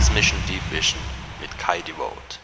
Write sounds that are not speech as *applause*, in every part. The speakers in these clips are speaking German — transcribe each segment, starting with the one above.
Mix Mission Deep Vision mit Kai Devote.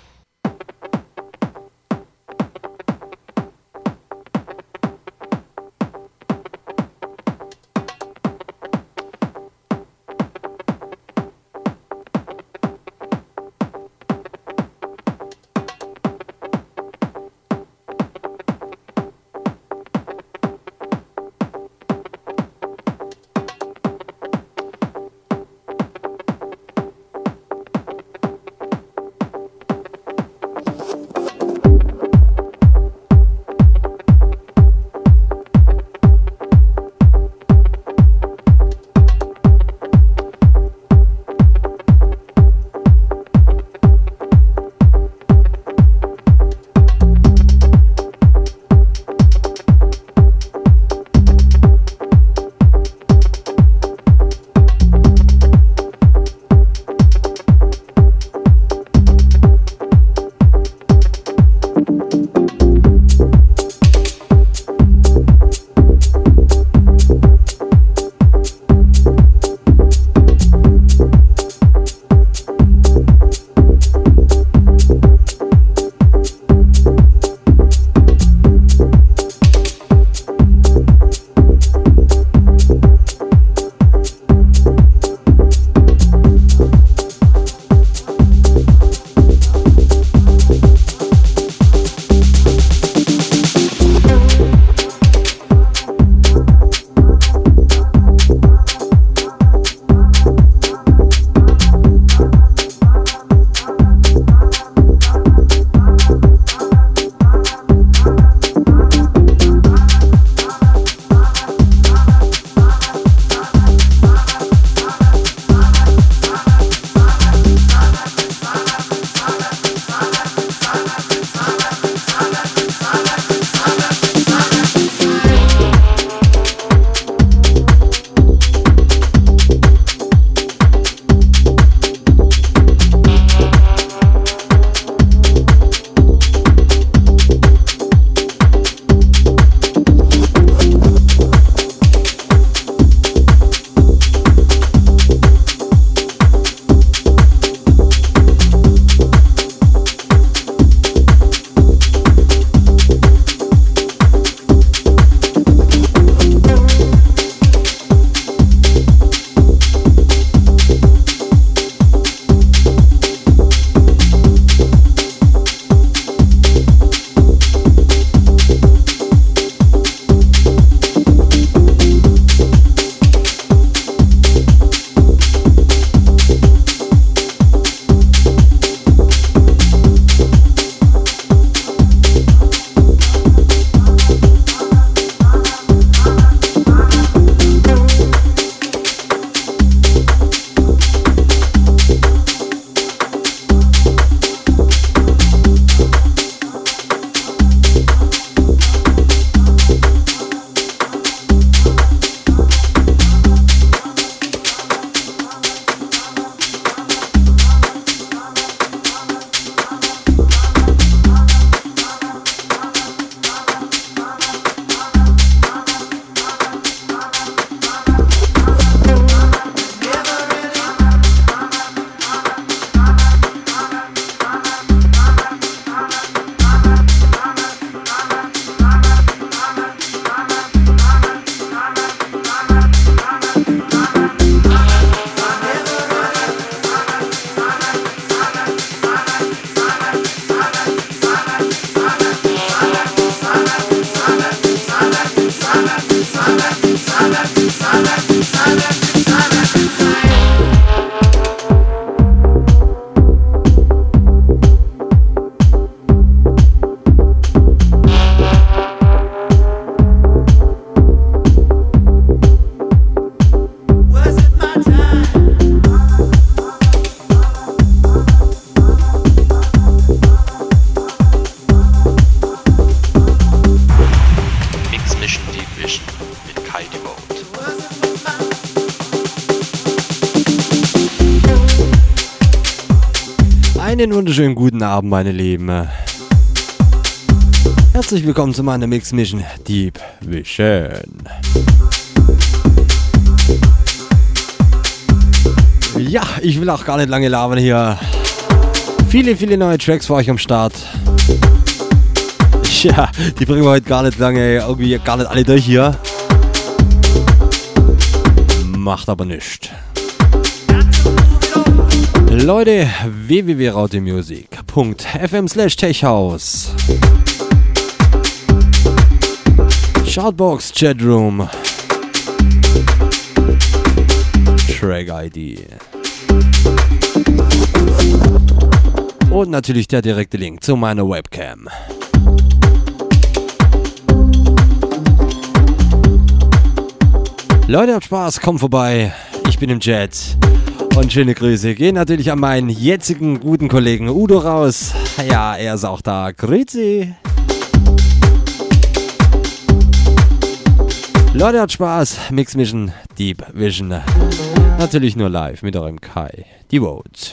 Abend, meine Lieben. Herzlich willkommen zu meiner Mix Mission Deep Vision. Ja, ich will auch gar nicht lange labern hier. Viele, viele neue Tracks für euch am Start. *laughs* Ja, die bringen wir heute gar nicht lange, irgendwie gar nicht alle durch hier. Macht aber nichts. Leute, www.rautemusic.fm slash techhouse Shoutbox Chatroom Track ID Und natürlich der direkte Link zu meiner Webcam. Leute, habt Spaß, kommt vorbei. Ich bin im Jet. Und schöne Grüße gehen natürlich an meinen jetzigen guten Kollegen Udo raus. Ja, er ist auch da. Grüezi. Leute, hat Spaß. Mix Mission, Deep Vision. Natürlich nur live mit eurem Kai. Die Vote.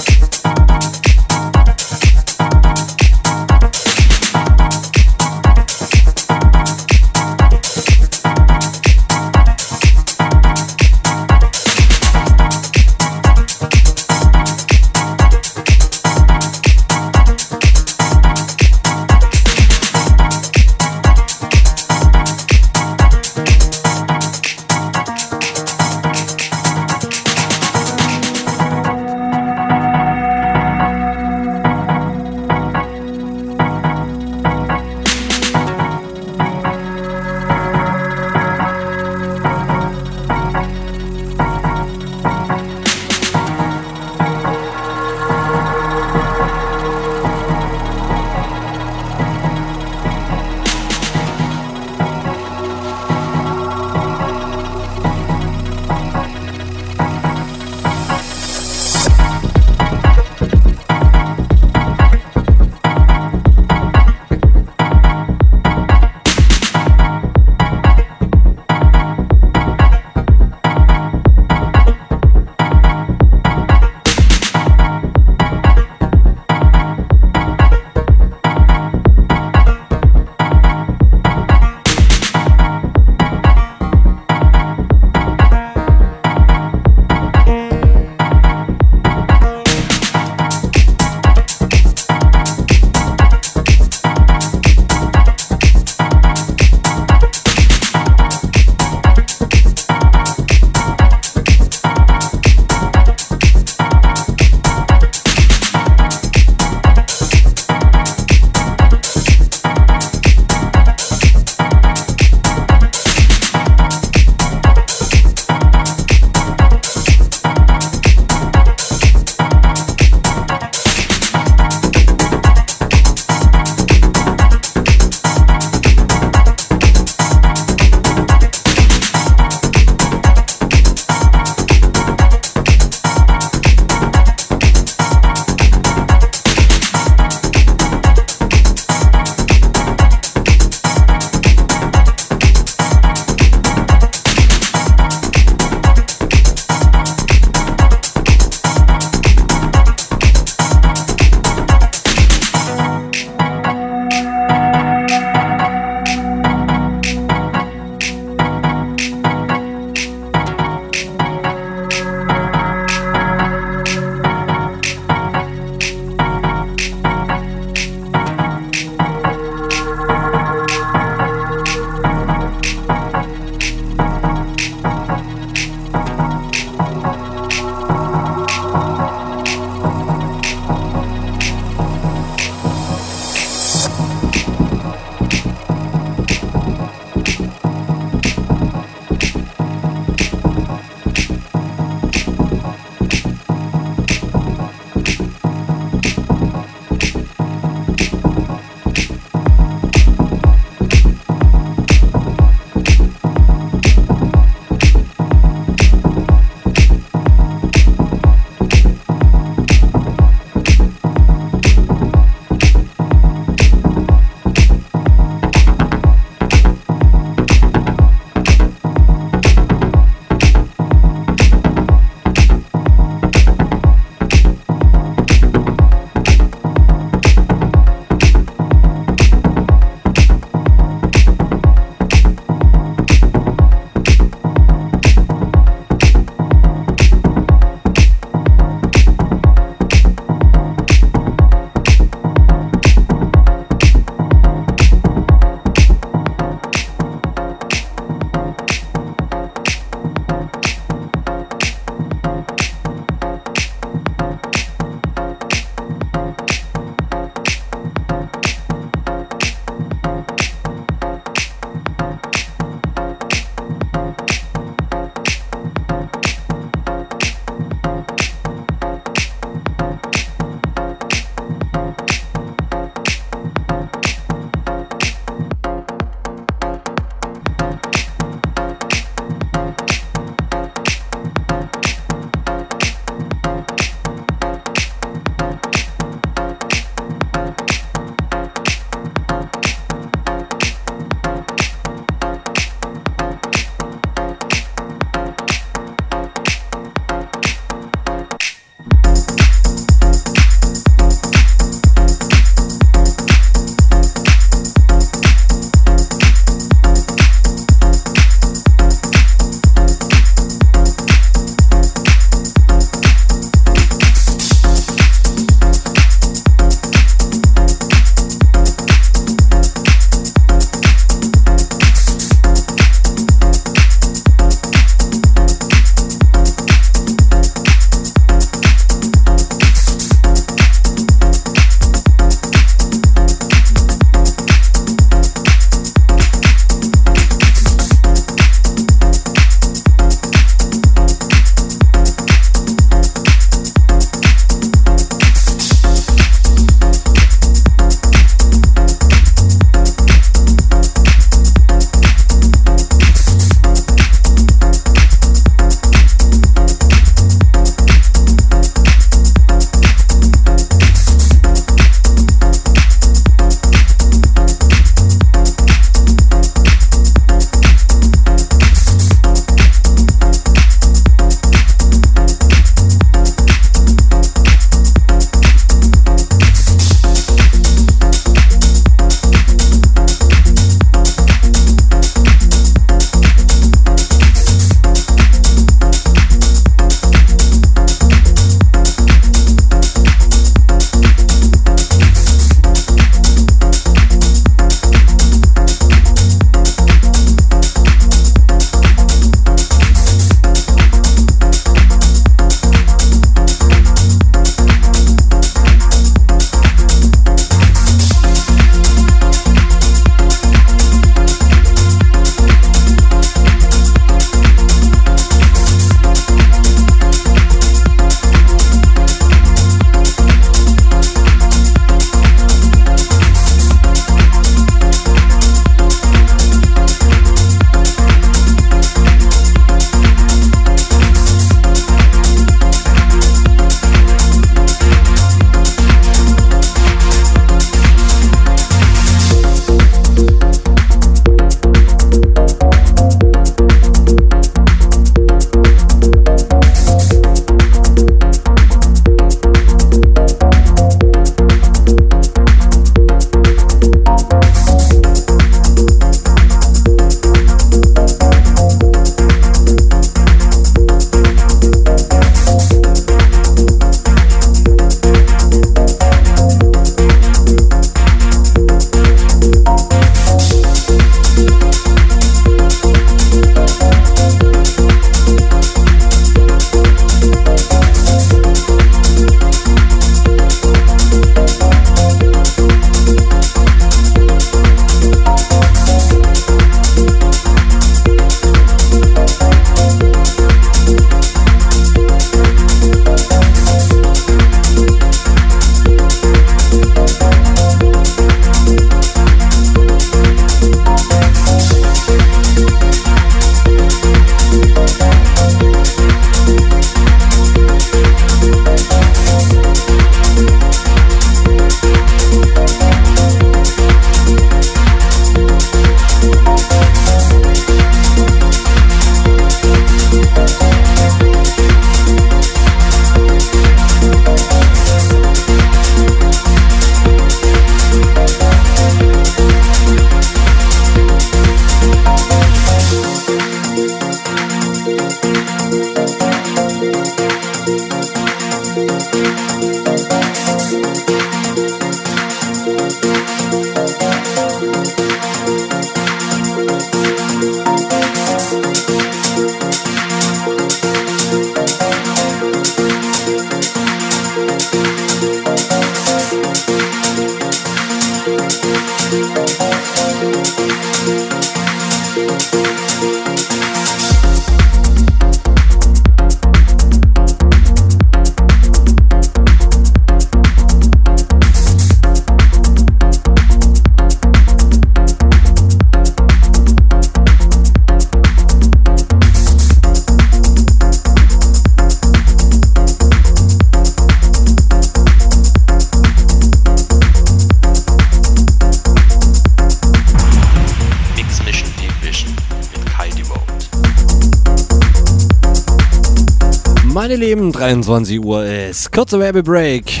24 Uhr ist. Kurzer Werbebreak.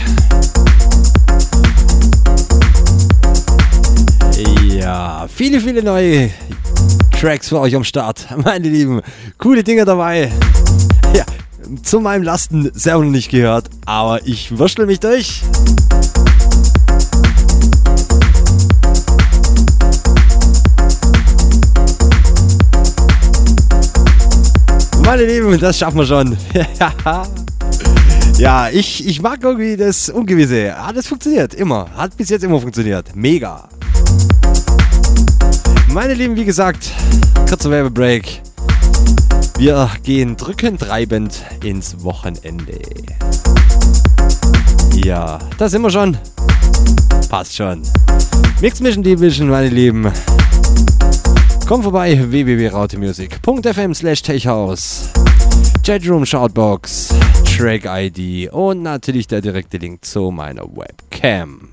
Ja, viele, viele neue Tracks für euch am Start. *laughs* Meine Lieben, coole Dinge dabei. Ja, zu meinem Lasten selber noch nicht gehört, aber ich wurschtel mich durch. Meine Lieben, das schaffen wir schon. *laughs* ja, ich, ich mag irgendwie das Ungewisse. Hat es funktioniert, immer. Hat bis jetzt immer funktioniert. Mega. Meine Lieben, wie gesagt, kurzer Werbebreak. Wir gehen drückend treibend ins Wochenende. Ja, da sind wir schon. Passt schon. Mix Mission Division, meine Lieben. Komm vorbei, www.rautemusic.fm slash techhouse. Chatroom Shoutbox, Track ID und natürlich der direkte Link zu meiner Webcam.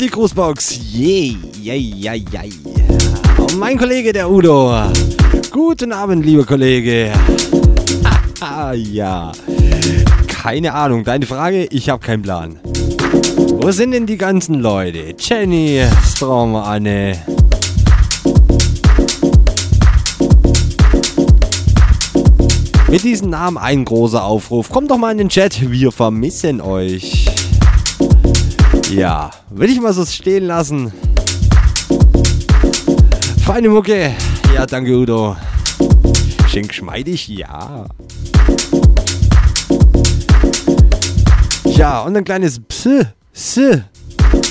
Die Grußbox. Yay, yay, yay, yay. Und mein Kollege, der Udo. Guten Abend, lieber Kollege. Ah, ja. Keine Ahnung, deine Frage, ich habe keinen Plan. Wo sind denn die ganzen Leute? Jenny, Strom, Anne. Mit diesem Namen ein großer Aufruf. Kommt doch mal in den Chat, wir vermissen euch. Ja, will ich mal so stehen lassen. Feine Mucke. Ja, danke Udo. Schön geschmeidig, ja. Ja, und ein kleines Pse, Pse,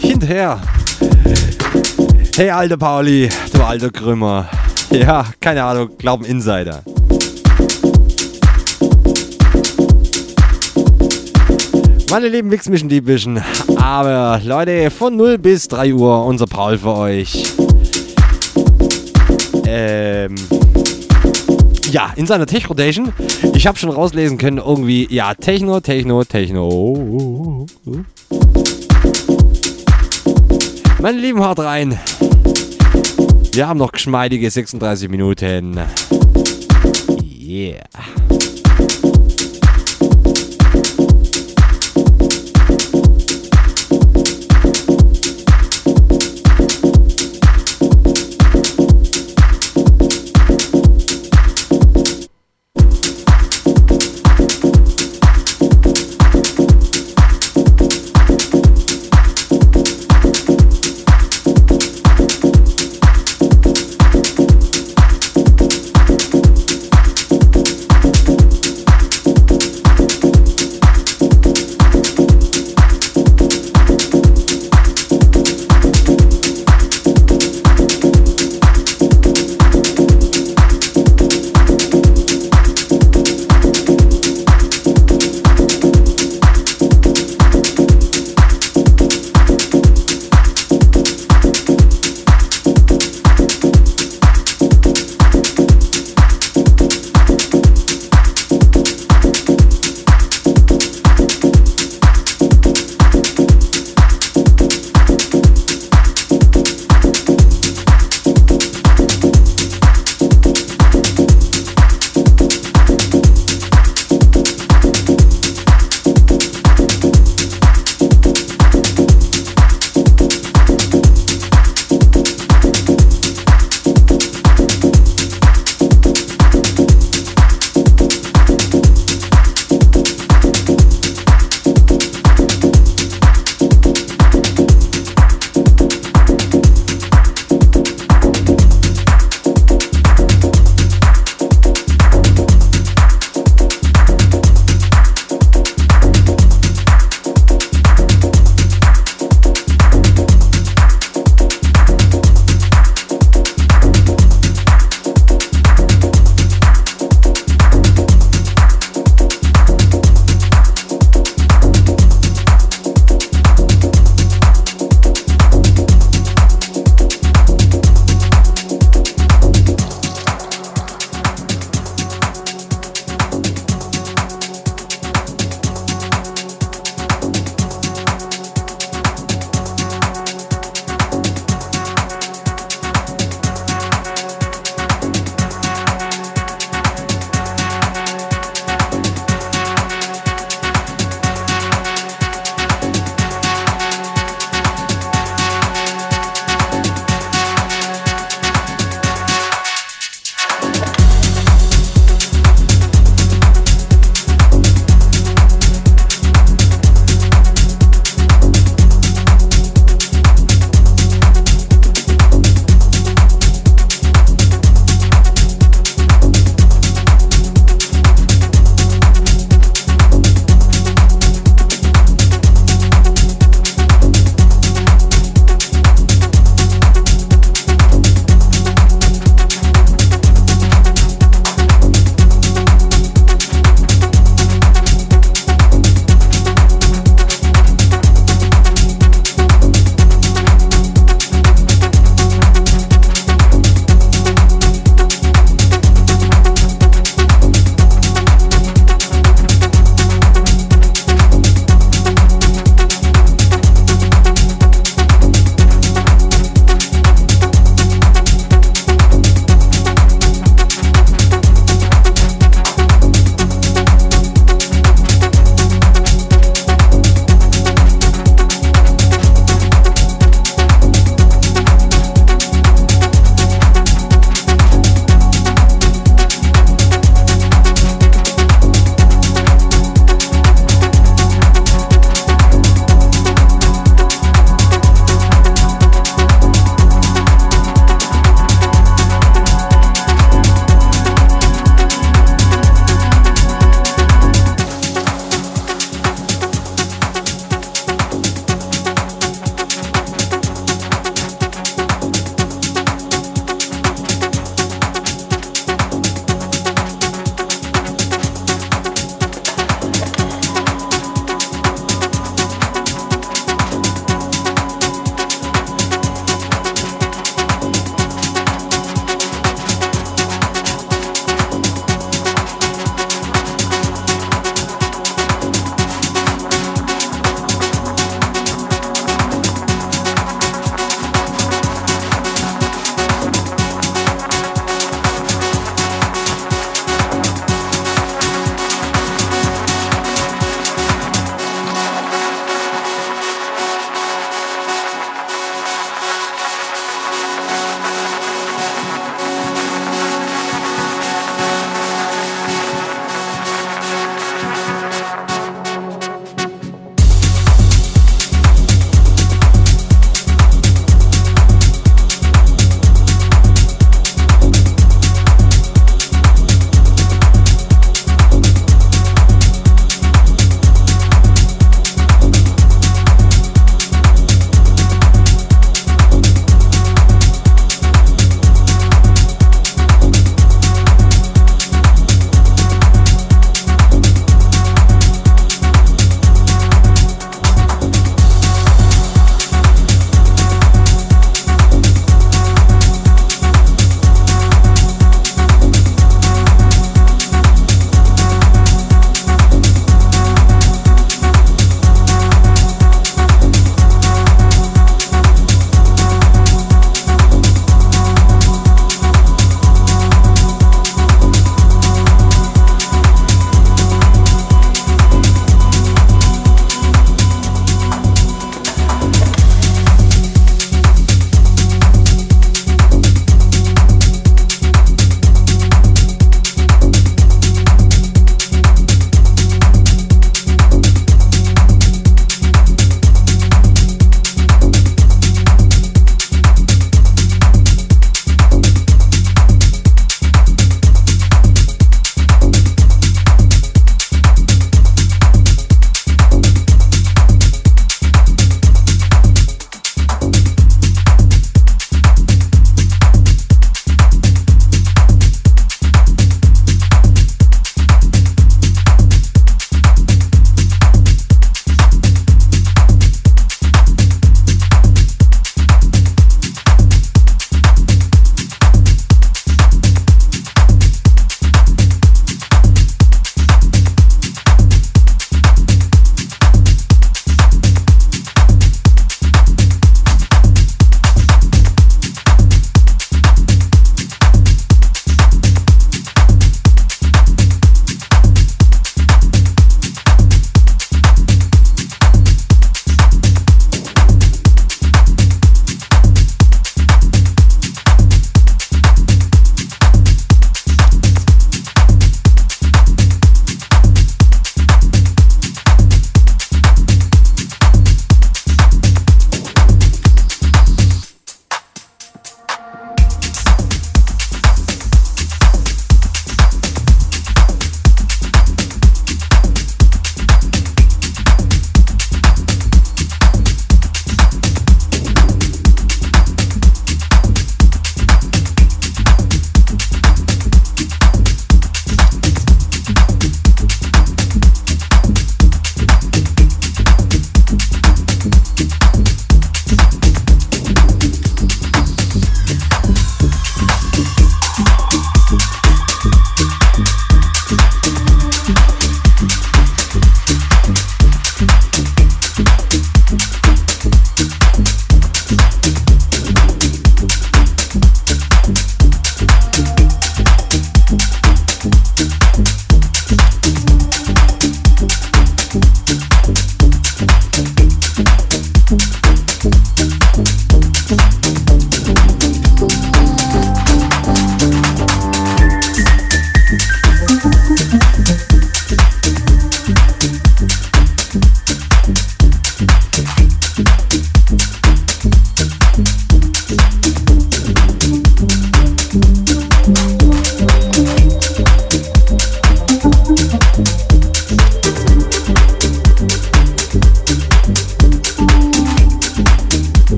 hinterher. Hey, alter Pauli, du alter Krümmer. Ja, keine Ahnung, glauben Insider. Meine lieben Mix Mission Deep Vision. Aber Leute, von 0 bis 3 Uhr unser Paul für euch. Ähm. Ja, in seiner Tech Rotation. Ich habe schon rauslesen können, irgendwie, ja, Techno, Techno, Techno. Meine Lieben, haut rein. Wir haben noch geschmeidige 36 Minuten. Yeah.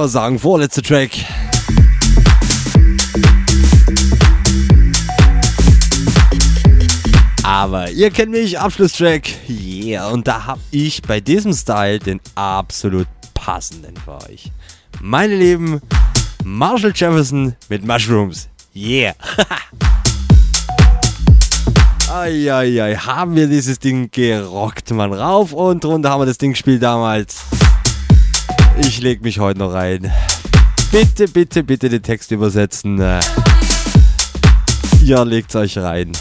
Mal sagen, vorletzter Track. Aber ihr kennt mich, Abschlusstrack. Yeah, und da habe ich bei diesem Style den absolut passenden für euch. Meine Lieben, Marshall Jefferson mit Mushrooms. Yeah. *laughs* Eieiei, haben wir dieses Ding gerockt, Mann. Rauf und runter haben wir das Ding gespielt damals. Ich leg mich heute noch rein. Bitte, bitte, bitte den Text übersetzen. Ihr legt euch rein.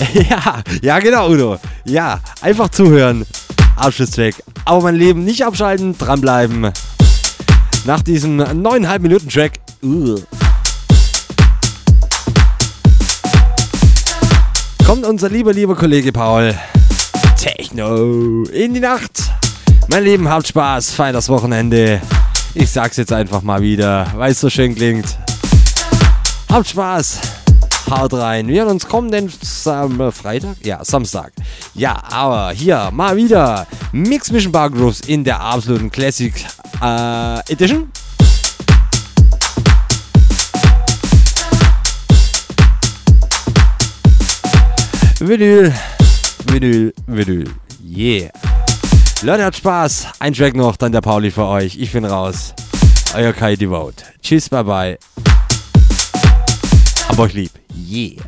*laughs* Ja, ja genau, Udo. Ja, einfach zuhören. Abschlusstrack. Aber mein Leben nicht abschalten, dranbleiben. Nach diesem neuneinhalb Minuten Track. Uh. Kommt unser lieber, lieber Kollege Paul. Techno in die Nacht. Mein Lieben, habt Spaß, feiert das Wochenende. Ich sag's jetzt einfach mal wieder, weil es so schön klingt. Habt Spaß. Haut rein. Wir hören uns kommenden Sam äh, Freitag? Ja, Samstag. Ja, aber hier mal wieder Mix Mission Bar Grooves in der absoluten Classic äh, Edition. Vinyl, Vinyl, Vinyl. Yeah. Leute, hat Spaß. Ein Track noch, dann der Pauli für euch. Ich bin raus. Euer Kai Devote. Tschüss, bye bye. Hab euch lieb. Yeah.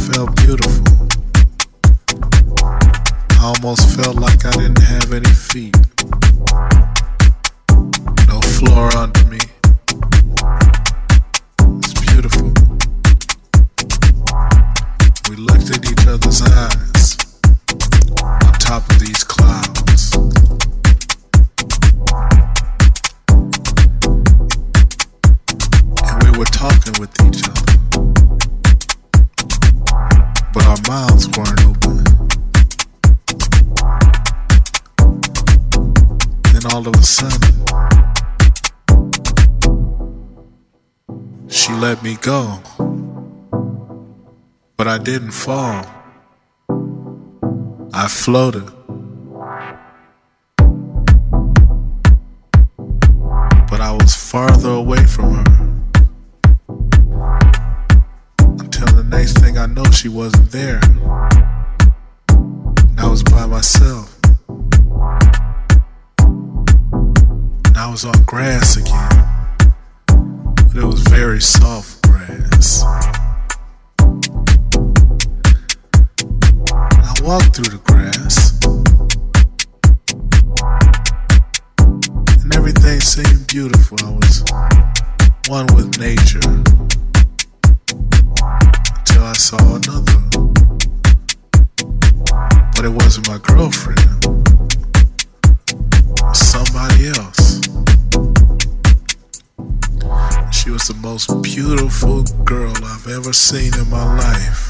felt beautiful. I almost felt like I didn't have any feet, no floor under me. of a sudden She let me go, but I didn't fall. I floated. But I was farther away from her. Until the next thing I know, she wasn't there. And I was by myself. I was on grass again, but it was very soft grass. I walked through the grass, and everything seemed beautiful. I was one with nature until I saw another, but it wasn't my girlfriend, somebody else. She was the most beautiful girl I've ever seen in my life.